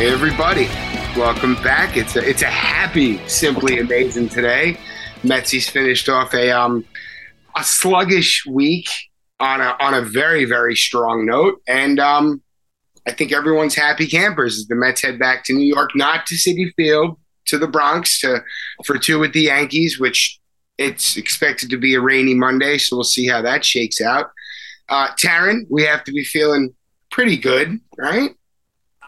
Hey everybody, welcome back. It's a it's a happy, simply amazing today. Metsies finished off a um a sluggish week on a on a very very strong note, and um I think everyone's happy campers as the Mets head back to New York, not to Citi Field, to the Bronx to for two with the Yankees, which it's expected to be a rainy Monday, so we'll see how that shakes out. Uh, Taryn, we have to be feeling pretty good, right?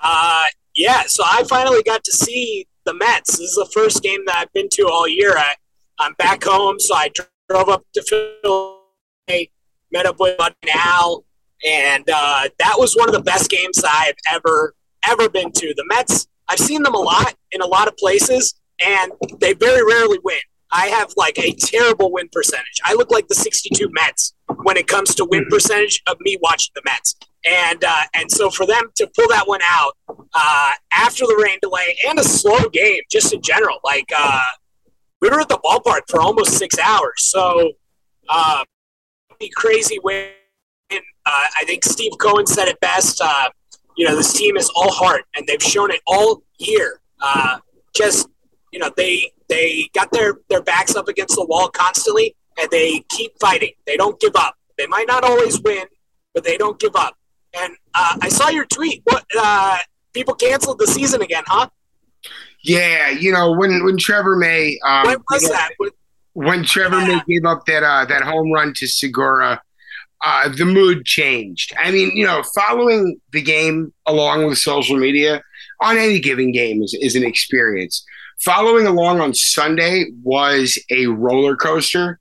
Uh, yeah, so I finally got to see the Mets. This is the first game that I've been to all year. I, I'm back home, so I drove up to Philly, met up with Bud Al, and uh, that was one of the best games I've ever ever been to. The Mets, I've seen them a lot in a lot of places, and they very rarely win. I have like a terrible win percentage. I look like the 62 Mets when it comes to win percentage of me watching the Mets. And uh, and so for them to pull that one out uh, after the rain delay and a slow game, just in general, like uh, we were at the ballpark for almost six hours. So uh, crazy win. Uh, I think Steve Cohen said it best. Uh, you know, this team is all heart, and they've shown it all year. Uh, just you know, they they got their their backs up against the wall constantly, and they keep fighting. They don't give up. They might not always win, but they don't give up. And uh, I saw your tweet. What uh, people canceled the season again, huh? Yeah, you know when when Trevor May um, when was that? When Trevor yeah. May gave up that uh, that home run to Segura, uh, the mood changed. I mean, you know, following the game along with social media on any given game is, is an experience. Following along on Sunday was a roller coaster.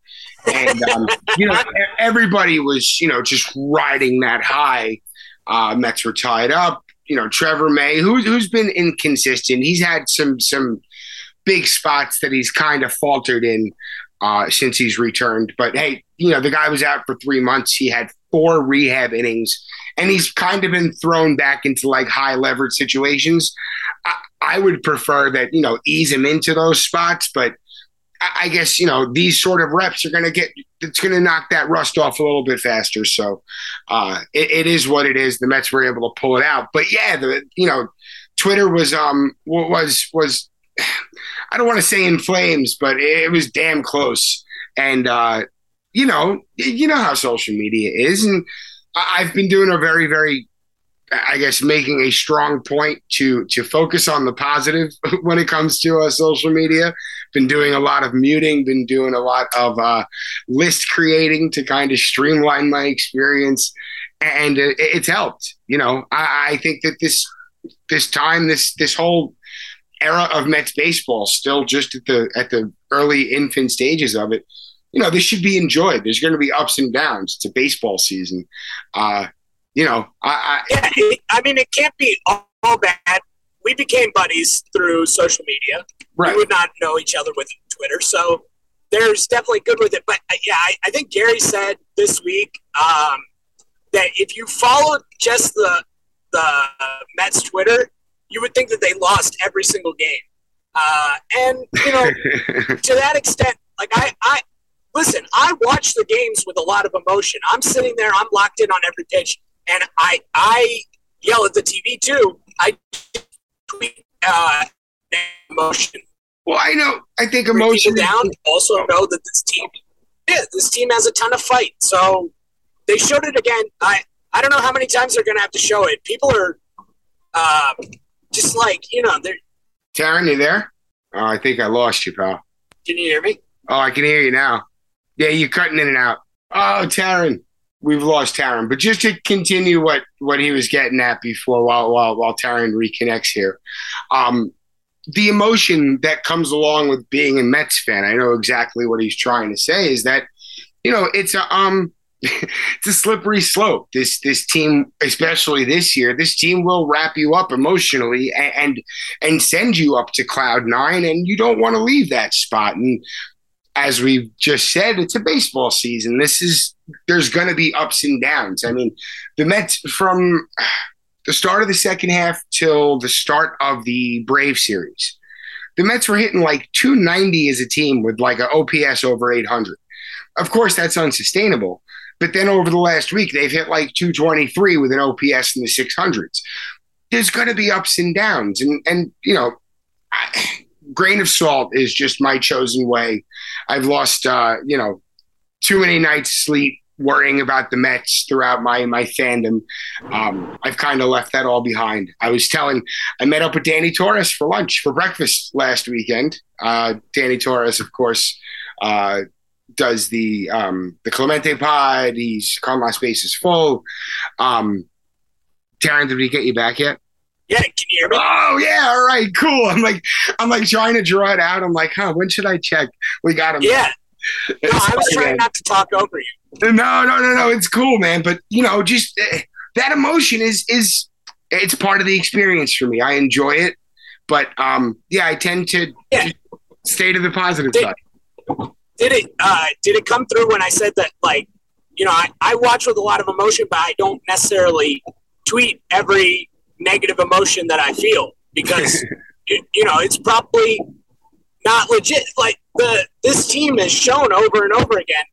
And, um, you know, everybody was, you know, just riding that high. Uh, Mets were tied up. You know, Trevor May, who's who's been inconsistent. He's had some some big spots that he's kind of faltered in uh, since he's returned. But hey, you know, the guy was out for three months. He had four rehab innings, and he's kind of been thrown back into like high leverage situations. I, I would prefer that, you know, ease him into those spots, but I guess you know these sort of reps are going to get it's going to knock that rust off a little bit faster. So uh, it, it is what it is. The Mets were able to pull it out, but yeah, the you know Twitter was um was was I don't want to say in flames, but it was damn close. And uh, you know you know how social media is, and I've been doing a very very I guess making a strong point to to focus on the positive when it comes to uh, social media. Been doing a lot of muting, been doing a lot of uh, list creating to kind of streamline my experience, and it, it's helped. You know, I, I think that this this time, this this whole era of Mets baseball, still just at the at the early infant stages of it. You know, this should be enjoyed. There's going to be ups and downs. It's a baseball season. Uh, you know, I, I yeah, I mean, it can't be all, bad. We became buddies through social media. Right. We would not know each other with Twitter, so there's definitely good with it. But uh, yeah, I, I, think Gary said this week um, that if you followed just the the Mets Twitter, you would think that they lost every single game. Uh, and you know, to that extent, like I, I listen, I watch the games with a lot of emotion. I'm sitting there, I'm locked in on every pitch and I I yell at the TV too. I tweet uh, emotion. Well, I know. I think emotion down. Also know that this team, yeah, this team has a ton of fight. So they showed it again. I I don't know how many times they're going to have to show it. People are uh, just like you know they're. Taryn, you there? Oh, I think I lost you, pal. Can you hear me? Oh, I can hear you now. Yeah, you're cutting in and out. Oh, Taryn we've lost Taryn. But just to continue what what he was getting at before, while while while Taryn reconnects here, um, the emotion that comes along with being a Mets fan, I know exactly what he's trying to say is that, you know, it's a um it's a slippery slope. This this team, especially this year, this team will wrap you up emotionally and and, and send you up to cloud nine, and you don't want to leave that spot. And as we've just said, it's a baseball season. This is there's going to be ups and downs. I mean, the Mets from the start of the second half till the start of the Brave series, the Mets were hitting like 290 as a team with like an OPS over 800. Of course, that's unsustainable. But then over the last week, they've hit like 223 with an OPS in the 600s. There's going to be ups and downs, and and you know, I, grain of salt is just my chosen way. I've lost, uh, you know, too many nights sleep worrying about the Mets throughout my my fandom. Um, I've kind of left that all behind. I was telling, I met up with Danny Torres for lunch for breakfast last weekend. Uh, Danny Torres, of course, uh, does the um, the Clemente pod. He's Come On Space is full. Um, did we get you back yet? Yeah, can you hear me? Oh yeah, all right, cool. I'm like, I'm like trying to draw it out. I'm like, huh, when should I check? We got him. Yeah. No, I was trying not to talk over you. No, no, no, no. It's cool, man. But you know, just uh, that emotion is is it's part of the experience for me. I enjoy it, but um, yeah, I tend to yeah. stay to the positive did, side. Did it uh, did it come through when I said that? Like, you know, I, I watch with a lot of emotion, but I don't necessarily tweet every negative emotion that I feel because you, you know it's probably not legit. Like the this team has shown over and over again.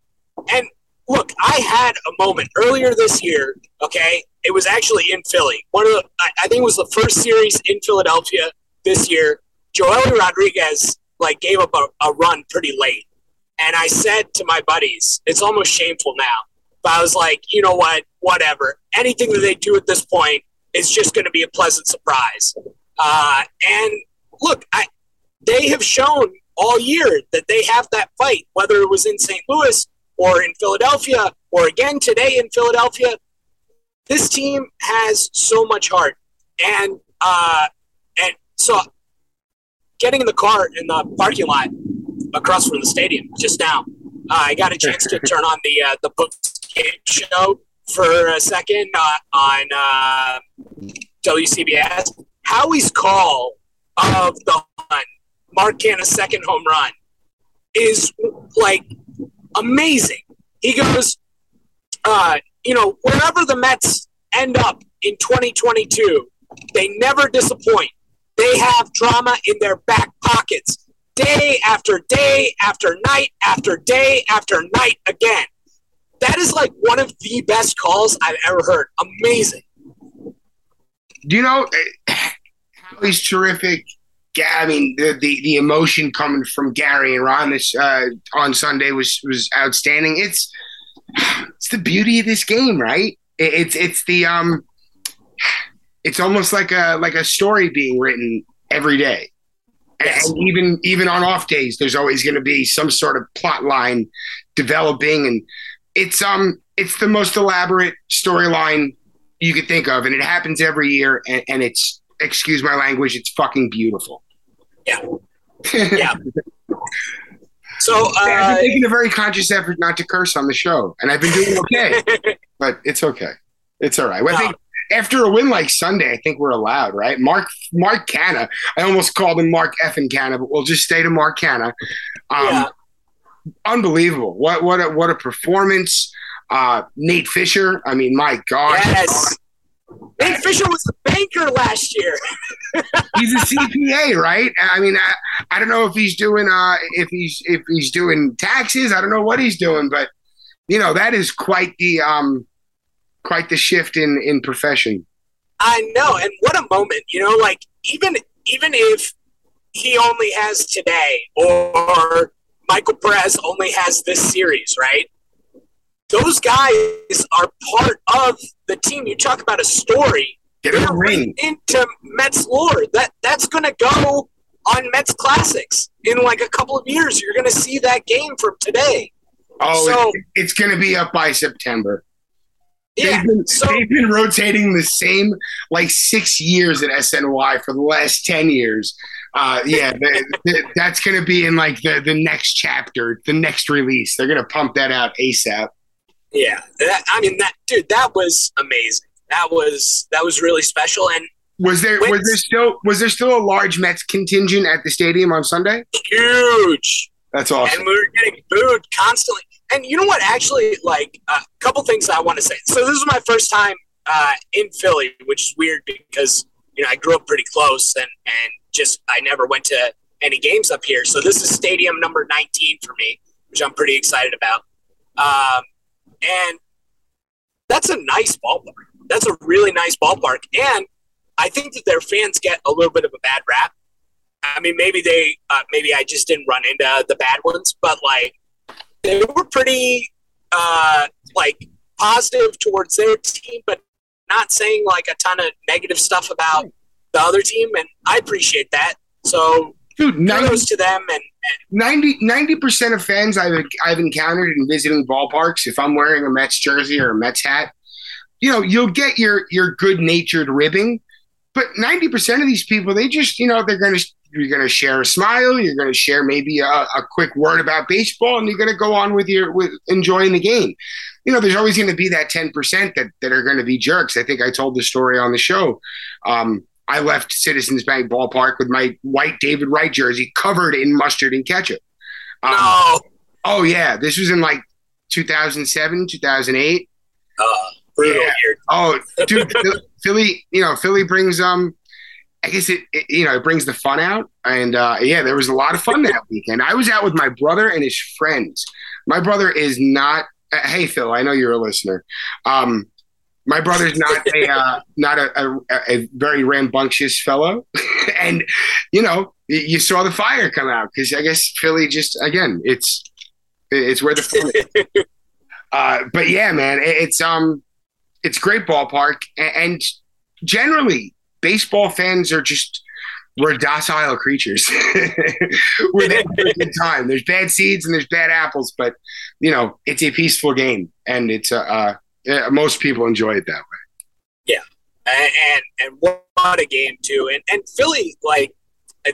And look, I had a moment earlier this year. Okay, it was actually in Philly. One of the I, think it was the first series in Philadelphia this year. Joely Rodriguez like gave up a, a run pretty late, and I said to my buddies, "It's almost shameful now." But I was like, you know what? Whatever. Anything that they do at this point is just going to be a pleasant surprise. Uh, and look, I, they have shown all year that they have that fight, whether it was in St. Louis or in Philadelphia or again today in Philadelphia. This team has so much heart, and uh, and so getting in the car in the parking lot across from the stadium just now, uh, I got a chance to turn on the uh, the book show for a second uh, on uh, WCBS. Howie's call of the run, Mark Canha's second home run, is like amazing. He goes, uh, you know, wherever the Mets end up in 2022, they never disappoint. They have drama in their back pockets day after day after night after day after night again. That is like one of the best calls I've ever heard. Amazing. Do you know how he's terrific? I mean, the, the, the emotion coming from Gary and Ron this uh, on Sunday was was outstanding. It's it's the beauty of this game, right? It, it's it's the um, it's almost like a like a story being written every day. Yes. And even even on off days, there's always going to be some sort of plot line developing, and it's um it's the most elaborate storyline you could think of, and it happens every year, and, and it's excuse my language, it's fucking beautiful. Yeah. Yeah. so uh, I've been making a very conscious effort not to curse on the show, and I've been doing okay, but it's okay. It's all right. Well. I think after a win like Sunday, I think we're allowed, right? Mark Mark Canha. I almost called him Mark Effin Canha, but we'll just stay to Mark Canha. Um, yeah. Unbelievable! What what a, what a performance! Uh, Nate Fisher. I mean, my God. Yes. Nate Fisher was a banker last year. he's a CPA, right? I mean, I, I don't know if he's doing uh if he's if he's doing taxes. I don't know what he's doing, but you know that is quite the um quite the shift in in profession. I know, and what a moment! You know, like even even if he only has today, or Michael Perez only has this series, right? those guys are part of the team. You talk about a story. Get a ring into Mets lore. That that's going to go on Mets classics in like a couple of years. You're going to see that game from today. Oh, so, it's going to be up by September. Yeah, they've been, so, they've been rotating the same like six years at SNY for the last ten years. Uh, yeah, the, the, that's going to be in like the the next chapter, the next release. They're going to pump that out ASAP. Yeah, that, I mean that dude, that was amazing. That was that was really special. And was there was there still was there still a large Mets contingent at the stadium on Sunday? Huge. That's awesome. And we were getting booed constantly. And you know what? Actually, like a uh, couple things I want to say. So this is my first time uh, in Philly, which is weird because you know I grew up pretty close and and just I never went to any games up here. So this is stadium number 19 for me, which I'm pretty excited about. Um, and that's a nice ballpark. That's a really nice ballpark. And I think that their fans get a little bit of a bad rap. I mean, maybe they, uh, maybe I just didn't run into the bad ones, but like they were pretty, uh, like positive towards their team, but not saying like a ton of negative stuff about the other team, and I appreciate that. So Dude, 90, to them and, and 90 percent of fans I've I've encountered in visiting ballparks. If I'm wearing a Mets jersey or a Mets hat, you know you'll get your your good natured ribbing, but ninety percent of these people they just you know they're gonna you're gonna share a smile, you're gonna share maybe a, a quick word about baseball, and you're gonna go on with your with enjoying the game. You know, there's always going to be that 10% that, that are going to be jerks. I think I told the story on the show. Um, I left Citizens Bank Ballpark with my white David Wright jersey covered in mustard and ketchup. Um, no. Oh yeah, this was in like 2007, 2008. Uh, brutal yeah. Here. Oh, dude, Philly. You know, Philly brings um. I guess it, it, you know it brings the fun out, and uh, yeah, there was a lot of fun that weekend. I was out with my brother and his friends. My brother is not. Uh, hey Phil, I know you're a listener. Um, my brother's not a uh, not a, a, a, very rambunctious fellow, and you know you saw the fire come out because I guess Philly just again it's it's where the fun uh, but yeah, man, it's um it's great ballpark, and generally baseball fans are just we're docile creatures. we're there for a good time. There's bad seeds and there's bad apples, but you know it's a peaceful game, and it's a. Uh, yeah, most people enjoy it that way. Yeah, and and, and what a game too. And and Philly, like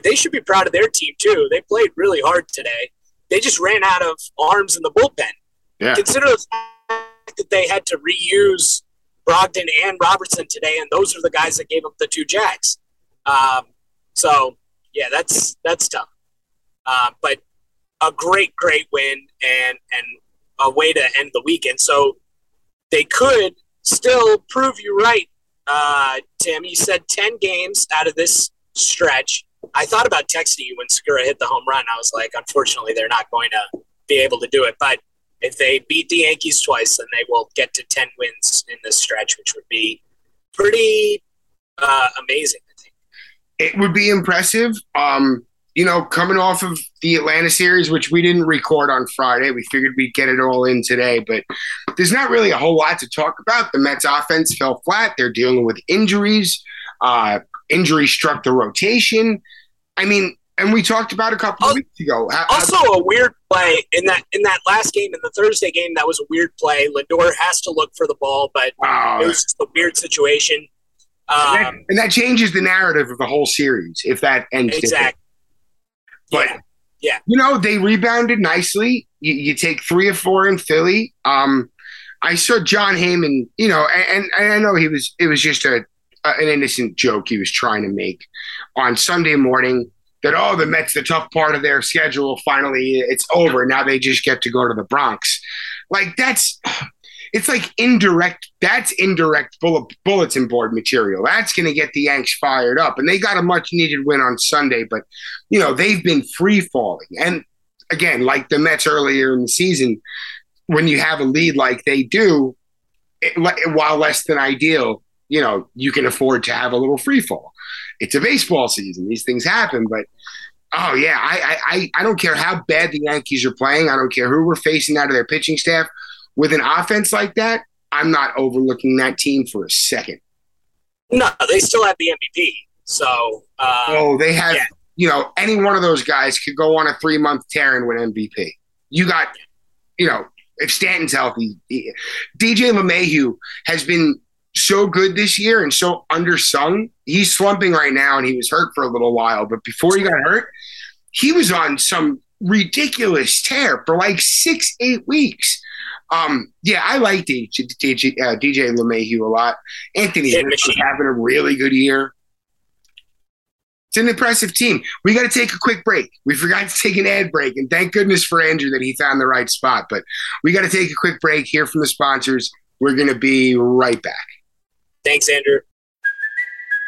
they should be proud of their team too. They played really hard today. They just ran out of arms in the bullpen. Yeah. Consider the fact that they had to reuse Brogdon and Robertson today, and those are the guys that gave up the two jacks. Um, so yeah, that's that's tough. Uh, but a great, great win and and a way to end the weekend. So they could still prove you right, uh, Tim. You said 10 games out of this stretch. I thought about texting you when Segura hit the home run. I was like, unfortunately, they're not going to be able to do it. But if they beat the Yankees twice, then they will get to 10 wins in this stretch, which would be pretty uh, amazing, It would be impressive. Um, you know, coming off of the Atlanta series, which we didn't record on Friday, we figured we'd get it all in today, but there's not really a whole lot to talk about. The Mets offense fell flat. They're dealing with injuries. Uh, injury struck the rotation. I mean, and we talked about a couple of weeks ago. How, also, how- a weird play in that in that last game, in the Thursday game, that was a weird play. Lindor has to look for the ball, but oh. it was just a weird situation. Um, and, that, um, and, that, changes the narrative of the whole series if that ends. Exactly. But yeah. yeah. you know, they rebounded nicely. You, you, take three or four in Philly. Um, I saw Jon Heyman, you know, and, and I know he was it was just a, a an innocent joke he was trying to make on Sunday morning that oh the Mets the tough part of their schedule finally it's over now they just get to go to the Bronx like that's it's like indirect. That's indirect bullet, bulletin board material. That's going to get the Yanks fired up, and they got a much needed win on Sunday. But you know they've been free falling, and again, like the Mets earlier in the season, when you have a lead like they do, it, while less than ideal, you know you can afford to have a little free fall. It's a baseball season; these things happen, but. Oh yeah, I, I I don't care how bad the Yankees are playing. I don't care who we're facing out of their pitching staff with an offense like that, I'm not overlooking that team for a second. No, they still have the MVP. So, uh, oh, they have. Yeah. You know, any one of those guys could go on a three month tear and win MVP. You got, you know, if Stanton's healthy, DJ LeMahieu has been so good this year and so undersung. He's slumping right now and he was hurt for a little while, but before he got hurt, he was on some ridiculous tear for like six, eight weeks. Um, yeah, I like DJ, DJ, uh, DJ LeMahieu a lot. Anthony yeah, having a really good year. It's an impressive team. We got to take a quick break. We forgot to take an ad break, and thank goodness for Andrew that he found the right spot. But we got to take a quick break, hear from the sponsors. We're going to be right back. Thanks, Andrew.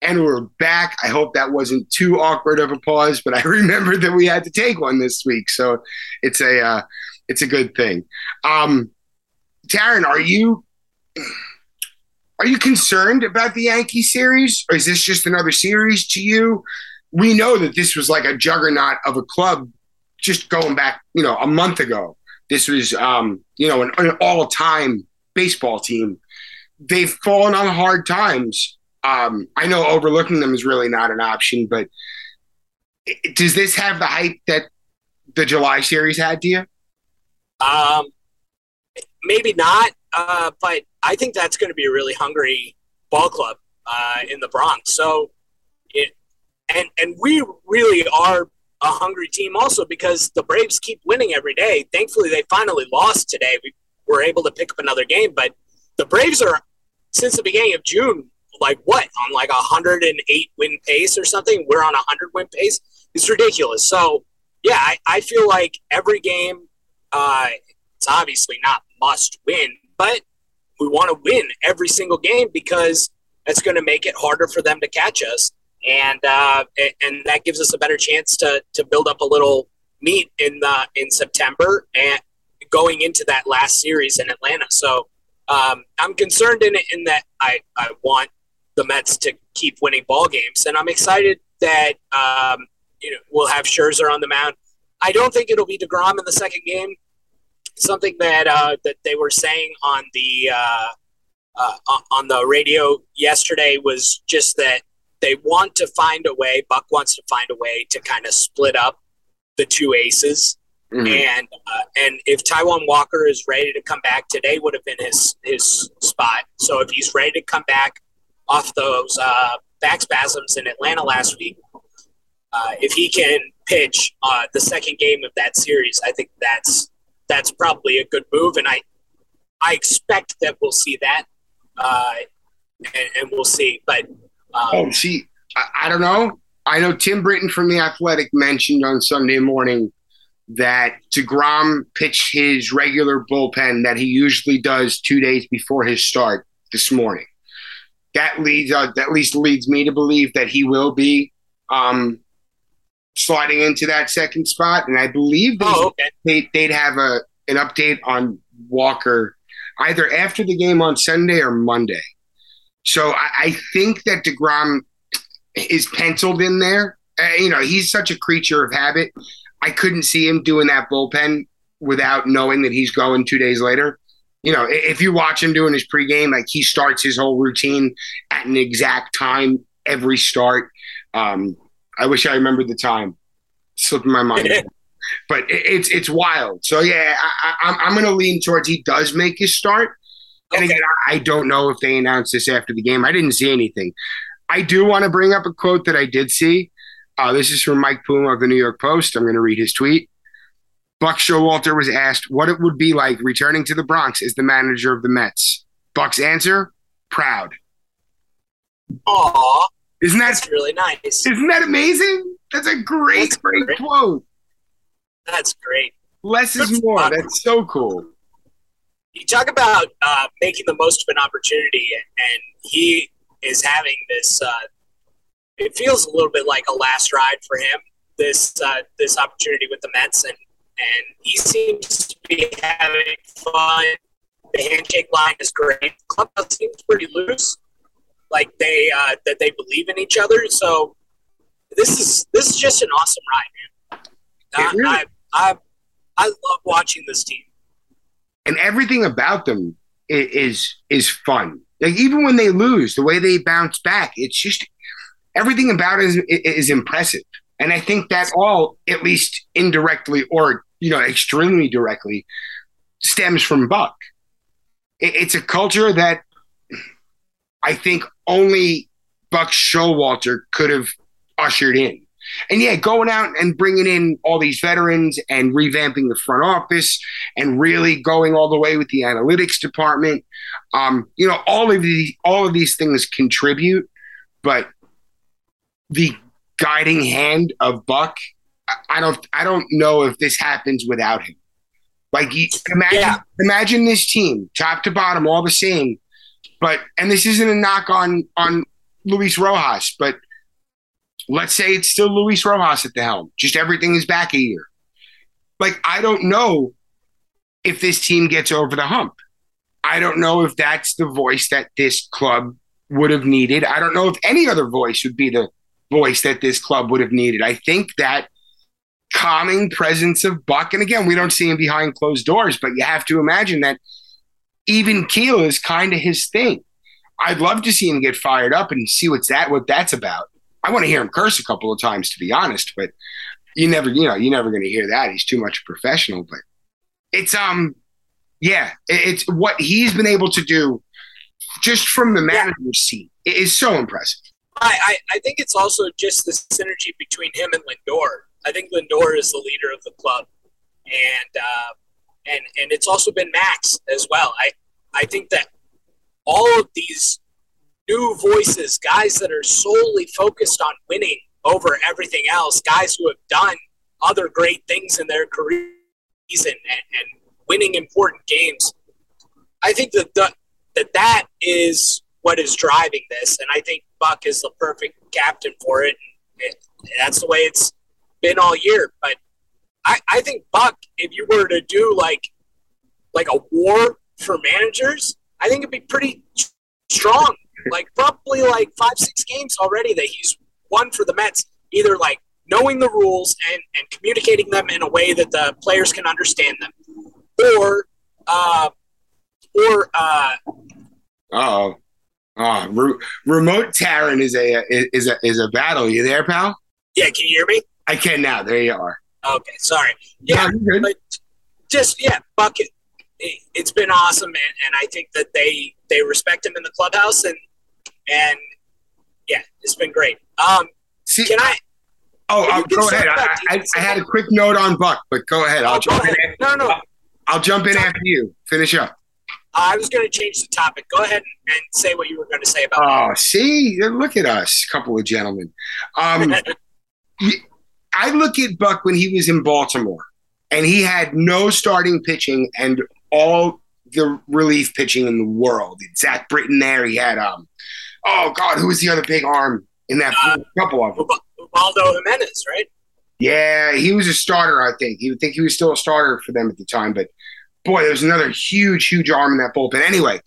And we're back. I hope that wasn't too awkward of a pause, but I remembered that we had to take one this week, so it's a uh, it's a good thing. Um, Taryn, are you are you concerned about the Yankee series, or is this just another series to you? We know that this was like a juggernaut of a club just going back, you know, a month ago. This was, um, you know, an, an all-time baseball team. They've fallen on hard times um, I know overlooking them is really not an option, but does this have the hype that the July series had to you? Um, maybe not, uh, but I think that's going to be a really hungry ball club uh, in the Bronx. So, it, and and we really are a hungry team also because the Braves keep winning every day. Thankfully, they finally lost today. We were able to pick up another game, but the Braves are since the beginning of June like what on like a 108 win pace or something. We're on a 100 win pace. It's ridiculous. So yeah, I, I feel like every game, uh, it's obviously not must win, but we want to win every single game because that's going to make it harder for them to catch us, and uh, and that gives us a better chance to to build up a little meat in the in September and going into that last series in Atlanta. So um, I'm concerned in in that I I want the Mets to keep winning ball games. And I'm excited that um, you know we'll have Scherzer on the mound. I don't think it'll be Degrom in the second game. Something that uh, that they were saying on the uh, uh, on the radio yesterday was just that they want to find a way. Buck wants to find a way to kind of split up the two aces. Mm-hmm. And uh, and if Taijuan Walker is ready to come back today, would have been his his spot. So if he's ready to come back off those uh, back spasms in Atlanta last week. Uh, if he can pitch uh, the second game of that series, I think that's that's probably a good move, and I I expect that we'll see that, uh, and, and, we'll see. But um, oh, see, I, I don't know. I know Tim Britton from the Athletic mentioned on Sunday morning that Degrom pitched his regular bullpen that he usually does two days before his start this morning that leads uh, that at least leads me to believe that he will be um, sliding into that second spot. And I believe they, oh, they, they'd have a an update on Walker either after the game on Sunday or Monday. So I, I think that Degrom is penciled in there. Uh, you know, he's such a creature of habit. I couldn't see him doing that bullpen without knowing that he's going two days later you know, if you watch him doing his pregame, like he starts his whole routine at an exact time every start. Um, I wish I remembered the time. Slipping my mind. but it's it's wild. So yeah, I, am I'm going to lean towards he does make his start. And again, I don't know if they announced this after the game. I didn't see anything. I do want to bring up a quote that I did see. Uh, this is from Mike Puma of the New York Post. I'm going to read his tweet. Buck Showalter was asked what it would be like returning to the Bronx as the manager of the Mets. Buck's answer: proud. Aww. Isn't that That's really nice? Isn't that amazing? That's a great, That's great, great, quote. That's great. Less Good is more. That's so cool. You talk about uh, making the most of an opportunity, and he is having this. Uh, it feels a little bit like a last ride for him. This uh, this opportunity with the Mets, and and he seems to be having fun. The handshake line is great. The clubhouse seems pretty loose, like they uh, that they believe in each other. So this is this is just an awesome ride, man. It really- I, I I love watching this team. and everything about them is is fun. Like even when they lose, the way they bounce back, it's just everything about it is, is impressive. And I think that all, at least indirectly or you know extremely directly, stems from Buck. It- it's a culture that I think only Buck Showalter could have ushered in. And yeah, going out and bringing in all these veterans and revamping the front office and really going all the way with the analytics department. Um, you know, all of these all of these things contribute, but the guiding hand of Buck, I- don't I don't know if this happens without him. Like imagine Yeah. imagine this team, top to bottom, all the same. But and this isn't a knock on on Luis Rojas, but let's say it's still Luis Rojas at the helm. Just everything is back a year. Like I don't know if this team gets over the hump. I don't know if that's the voice that this club would have needed. I don't know if any other voice would be the voice that this club would have needed. I think that calming presence of Buck, and again, we don't see him behind closed doors, but you have to imagine that even keel is kind of his thing. I'd love to see him get fired up and see what's that what that's about. I want to hear him curse a couple of times, to be honest, but you never, you know, you're never going to hear that. He's too much professional. But it's um, yeah, it's what he's been able to do just from the manager's seat. It is so impressive. I, I, I think it's also just the synergy between him and Lindor. I think Lindor is the leader of the club, and uh, and and it's also been Max as well. I I think that all of these new voices, guys that are solely focused on winning over everything else, guys who have done other great things in their careers and, and, and winning important games. I think that the, that that is what is driving this, and I think Buck is the perfect captain for it. And it that's the way it's been all year. But I, I think Buck, if you were to do like like a war for managers, I think it'd be pretty strong. Like probably like five six games already that he's won for the Mets. Either like knowing the rules and, and communicating them in a way that the players can understand them, or uh, or uh, Oh, oh, re- remote Taryn is a is a is a battle. You there, pal? yeah, can you hear me? I can now. There you are. Okay, sorry. Yeah, No, just yeah, bucket. It, it's been awesome, and, and I think that they they respect him in the clubhouse, and and yeah, it's been great. Um, See, can I? oh, can go ahead. I, I, you can say I had a quick note on Buck, but go ahead. I'll Oh, jump in. After, No, no. I'll jump in after you. Finish up. I was going to change the topic. Go ahead and, and say what you were going to say about. Oh, see, look at us, couple of gentlemen. Um, I look at Buck when he was in Baltimore, and he had no starting pitching and all the relief pitching in the world. Zach Britton there. He had um, oh God, who was the other big arm in that Uh, couple of them? Ubaldo Jimenez, right? Yeah, he was a starter. I think you would think he was still a starter for them at the time, but boy, there was another huge, huge arm in that bullpen. Anyway,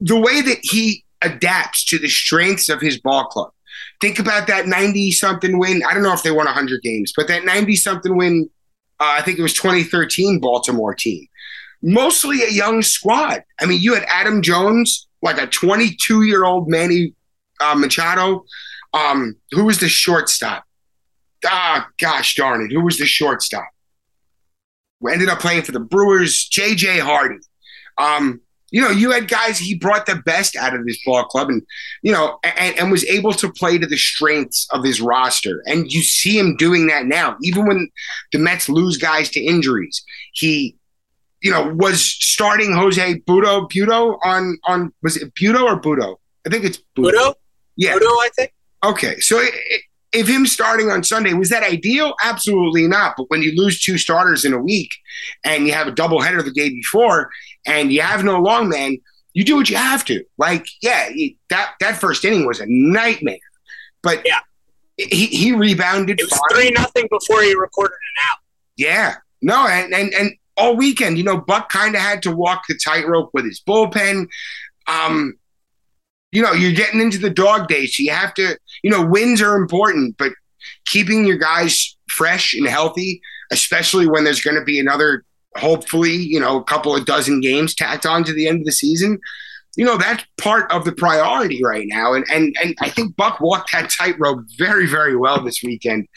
the way that he adapts to the strengths of his ball club. Think about that 90 something win. I don't know if they won 100 games, but that 90 something win, uh, I think it was 2013 Baltimore team. Mostly a young squad. I mean, you had Adam Jones, like a 22 year old Manny uh, Machado. Um, who was the shortstop? Ah, gosh darn it. Who was the shortstop? We ended up playing for the Brewers, JJ Hardy. Um, you know, you had guys, he brought the best out of this ball club and, you know, and, and was able to play to the strengths of his roster. And you see him doing that now. Even when the Mets lose guys to injuries, he, you know, was starting Jose Butto, Budo on, on, was it Budo or Budo? I think it's Budo. Udo, Yeah. Udo, I think. Okay, so if him starting on Sunday was that ideal? Absolutely not. But when you lose two starters in a week and you have a doubleheader the day before and you have no long man, you do what you have to. Like, yeah, he- that that first inning was a nightmare, but Yeah. he he rebounded. It was three nothing before he recorded an out. Yeah, no, and and and all weekend, you know, Buck kind of had to walk the tightrope with his bullpen. Um, you know, you're getting into the dog days, so you have to, you know, wins are important, but keeping your guys fresh and healthy, especially when there's going to be another, hopefully, you know, a couple of dozen games tacked on to the end of the season. You know, that's part of the priority right now. And and and I think Buck walked that tightrope very, very well this weekend.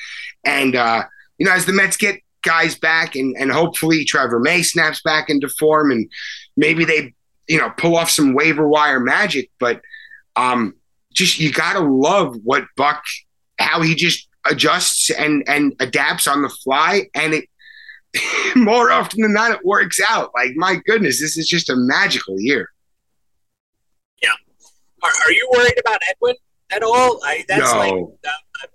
And uh, you know, as the Mets get guys back and and hopefully Trevor May snaps back into form and maybe they, you know, pull off some waiver wire magic, but um just you gotta love what Buck how he just adjusts and and adapts on the fly and it more often than not it works out. Like my goodness this is just a magical year. Yeah. Are, are you worried about edwin at all? I, that's No. like uh,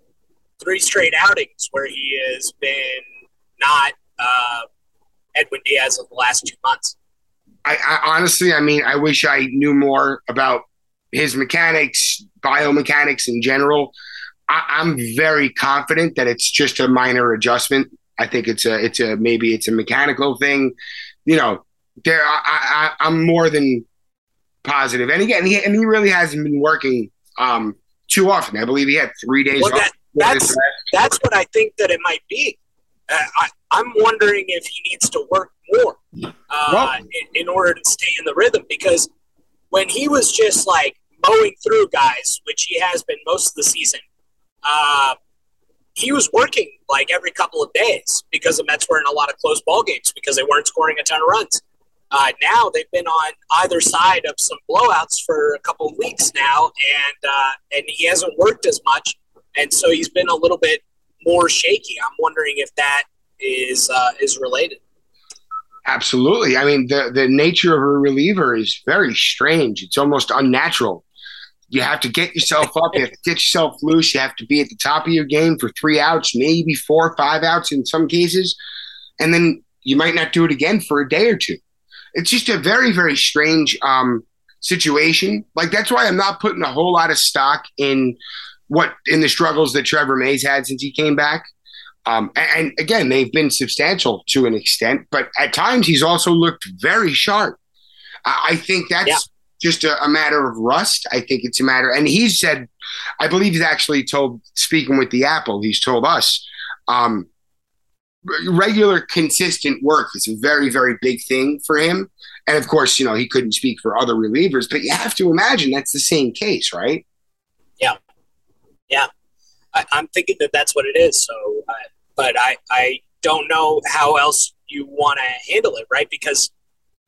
three straight outings where he has been not uh, edwin diaz of the last two months. I, I honestly i mean i wish i knew more about his mechanics biomechanics in general. I, i'm very confident that it's just a minor adjustment i think it's a it's a maybe it's a mechanical thing you know there I, I i'm more than positive. positive and again he, and he really hasn't been working um too often i believe he had three days Well, off that- that's that's what I think that it might be. Uh, I, I'm wondering if he needs to work more uh, Well- in, in order to stay in the rhythm because when he was just like mowing through guys, which he has been most of the season, uh, he was working like every couple of days because the Mets were in a lot of close ball games because they weren't scoring a ton of runs. Uh, now they've been on either side of some blowouts for a couple of weeks now, and uh, and he hasn't worked as much, and so he's been a little bit more shaky. I'm wondering if that is uh, is related. Absolutely. I mean, the the nature of a reliever is very strange. It's almost unnatural. You have to get yourself up. You have to get yourself loose. You have to be at the top of your game for three outs, maybe four five outs in some cases, and then you might not do it again for a day or two. It's just a very very strange um, situation. Like that's why I'm not putting a whole lot of stock in what in the struggles that Trevor May's had since he came back. Um, and, and again, they've been substantial to an extent, but at times he's also looked very sharp. I, think that's Yeah. Just a, a matter of rust. I think it's a matter, and he said, I believe he's actually told, speaking with the Apple, he's told us, um, regular, consistent work is a very, very big thing for him. And of course, you know, he couldn't speak for other relievers, but you have to imagine that's the same case, right? I, I'm thinking that that's what it is. So, uh, but I I don't know how else you want to handle it, right? Because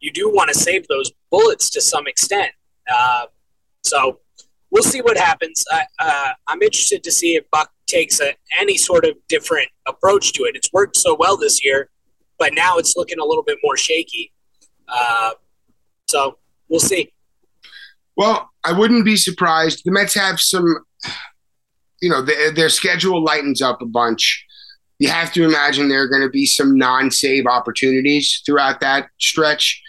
you do want to save those bullets to some extent. Uh, so we'll see what happens. I, uh, I'm interested to see if Buck takes a, any sort of different approach to it. It's worked so well this year, but now it's looking a little bit more shaky. Uh, so we'll see. Well, I wouldn't be surprised. The Mets have some, you know, their, their schedule lightens up a bunch. You have to imagine there are going to be some non-save opportunities throughout that stretch.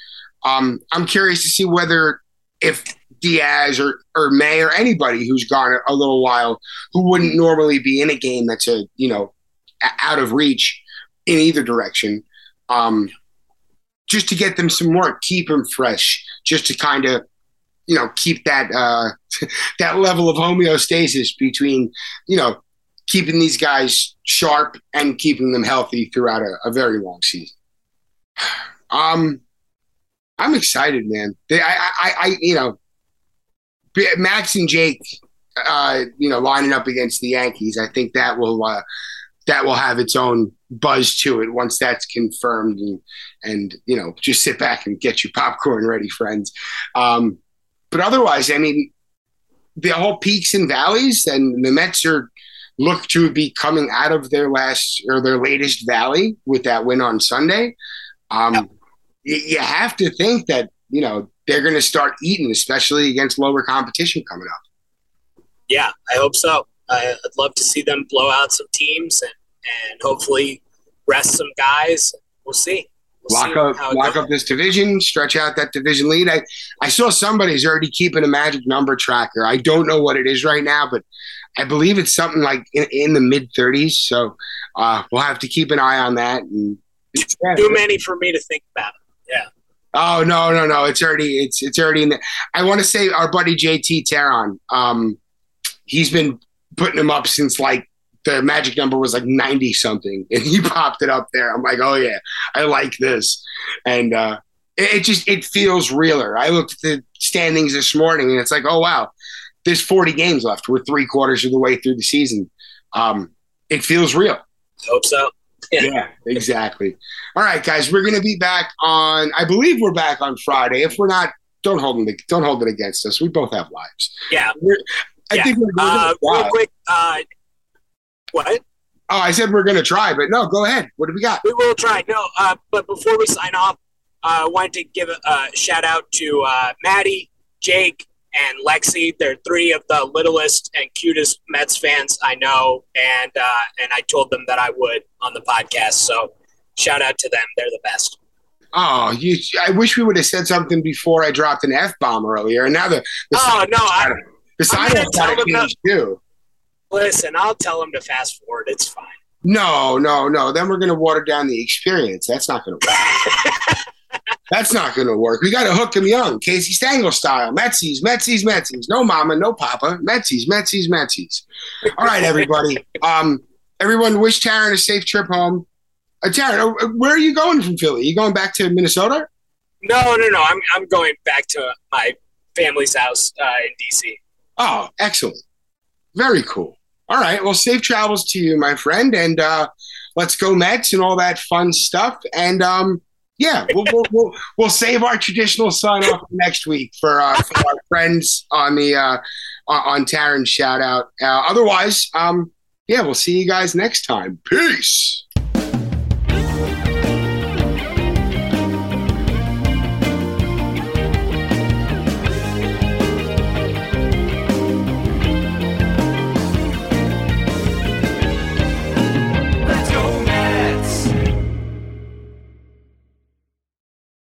Um, I'm curious to see whether if Diaz or or May or anybody who's gone a, little while who wouldn't normally be in a game that's a you know out of reach in either direction, um, just to get them some work, keep them fresh, just to kind of you know keep that uh that level of homeostasis between you know keeping these guys sharp and keeping them healthy throughout a, a very long season. Um i'm excited man. They, I, I i you know max and jake uh you know lining up against the yankees. I think that will uh that will have its own buzz to it once that's confirmed and and you know just sit back and get your popcorn ready friends. Um but otherwise, I mean, the whole peaks and valleys, and the Mets are look to be coming out of their last or their latest valley with that win on Sunday. Um, you have to think that you know they're going to start eating, especially against lower competition coming up. Yeah, I hope so. I, I'd love to see them blow out some teams and, and hopefully rest some guys. We'll see. We'll lock see up, lock goes. up this division, stretch out that division lead. I, I saw somebody's already keeping a magic number tracker. I don't know what it is right now, but I believe it's something like in, in the mid 30s. So uh, we'll have to keep an eye on that and yeah. too many for me to think about. Yeah. Oh no, no, no! It's already it's it's already in. I want to say our buddy JT Teron. Um, he's been putting him up since like the magic number was like ninety something, and he popped it up there. I'm like, oh yeah, I like this, and uh, it, it just it feels realer. I looked at the standings this morning, and it's like, oh wow, there's 40 games left. We're three quarters of the way through the season. Um, it feels real. Hope so. Yeah. Yeah, exactly. All right, guys, we're gonna be back on. I believe we're back on Friday. If we're not, don't hold it. Don't hold it against us. We both have lives. Yeah. We're, I Yeah. think we're, we're Uh, real quick. Uh, what? Oh, I said we're gonna try, but no, go ahead. What do we got? We will try. No, uh, but before we sign off, uh, I wanted to give a, a shout out to uh, Maddie, Jake, and Lexi. They're three of the littlest and cutest Mets fans I know, and uh, and I told them that I would on the podcast. So shout out to them. They're the best. Oh, you! I wish we would have said something before I dropped an f bomb earlier. And now the the Oh no! I, the I'm sign gonna got tell to them change too. listen, I'll tell them to fast forward. It's fine. No, no, no. Then we're gonna water down the experience. That's not gonna work. That's not gonna work. We got to hook him young, Casey Stengel style. Metsies, Metsies, Metsies. No mama, no papa. Metsies, Metsies, Metsies. All right, everybody. Um, everyone, wish Taryn a safe trip home. Uh, Taryn, uh, where are you going from Philly? you going back to Minnesota? No, no, no. I'm I'm going back to my family's house uh, in DC. Oh, excellent. Very cool. All right. Well, safe travels to you, my friend. And uh, let's go Mets and all that fun stuff. And um, yeah, we'll, we'll, we'll, we'll save our traditional sign off next week for, uh, for our friends on the uh, on Taryn's shout out. Uh, otherwise, um, yeah, we'll see you guys next time. Peace.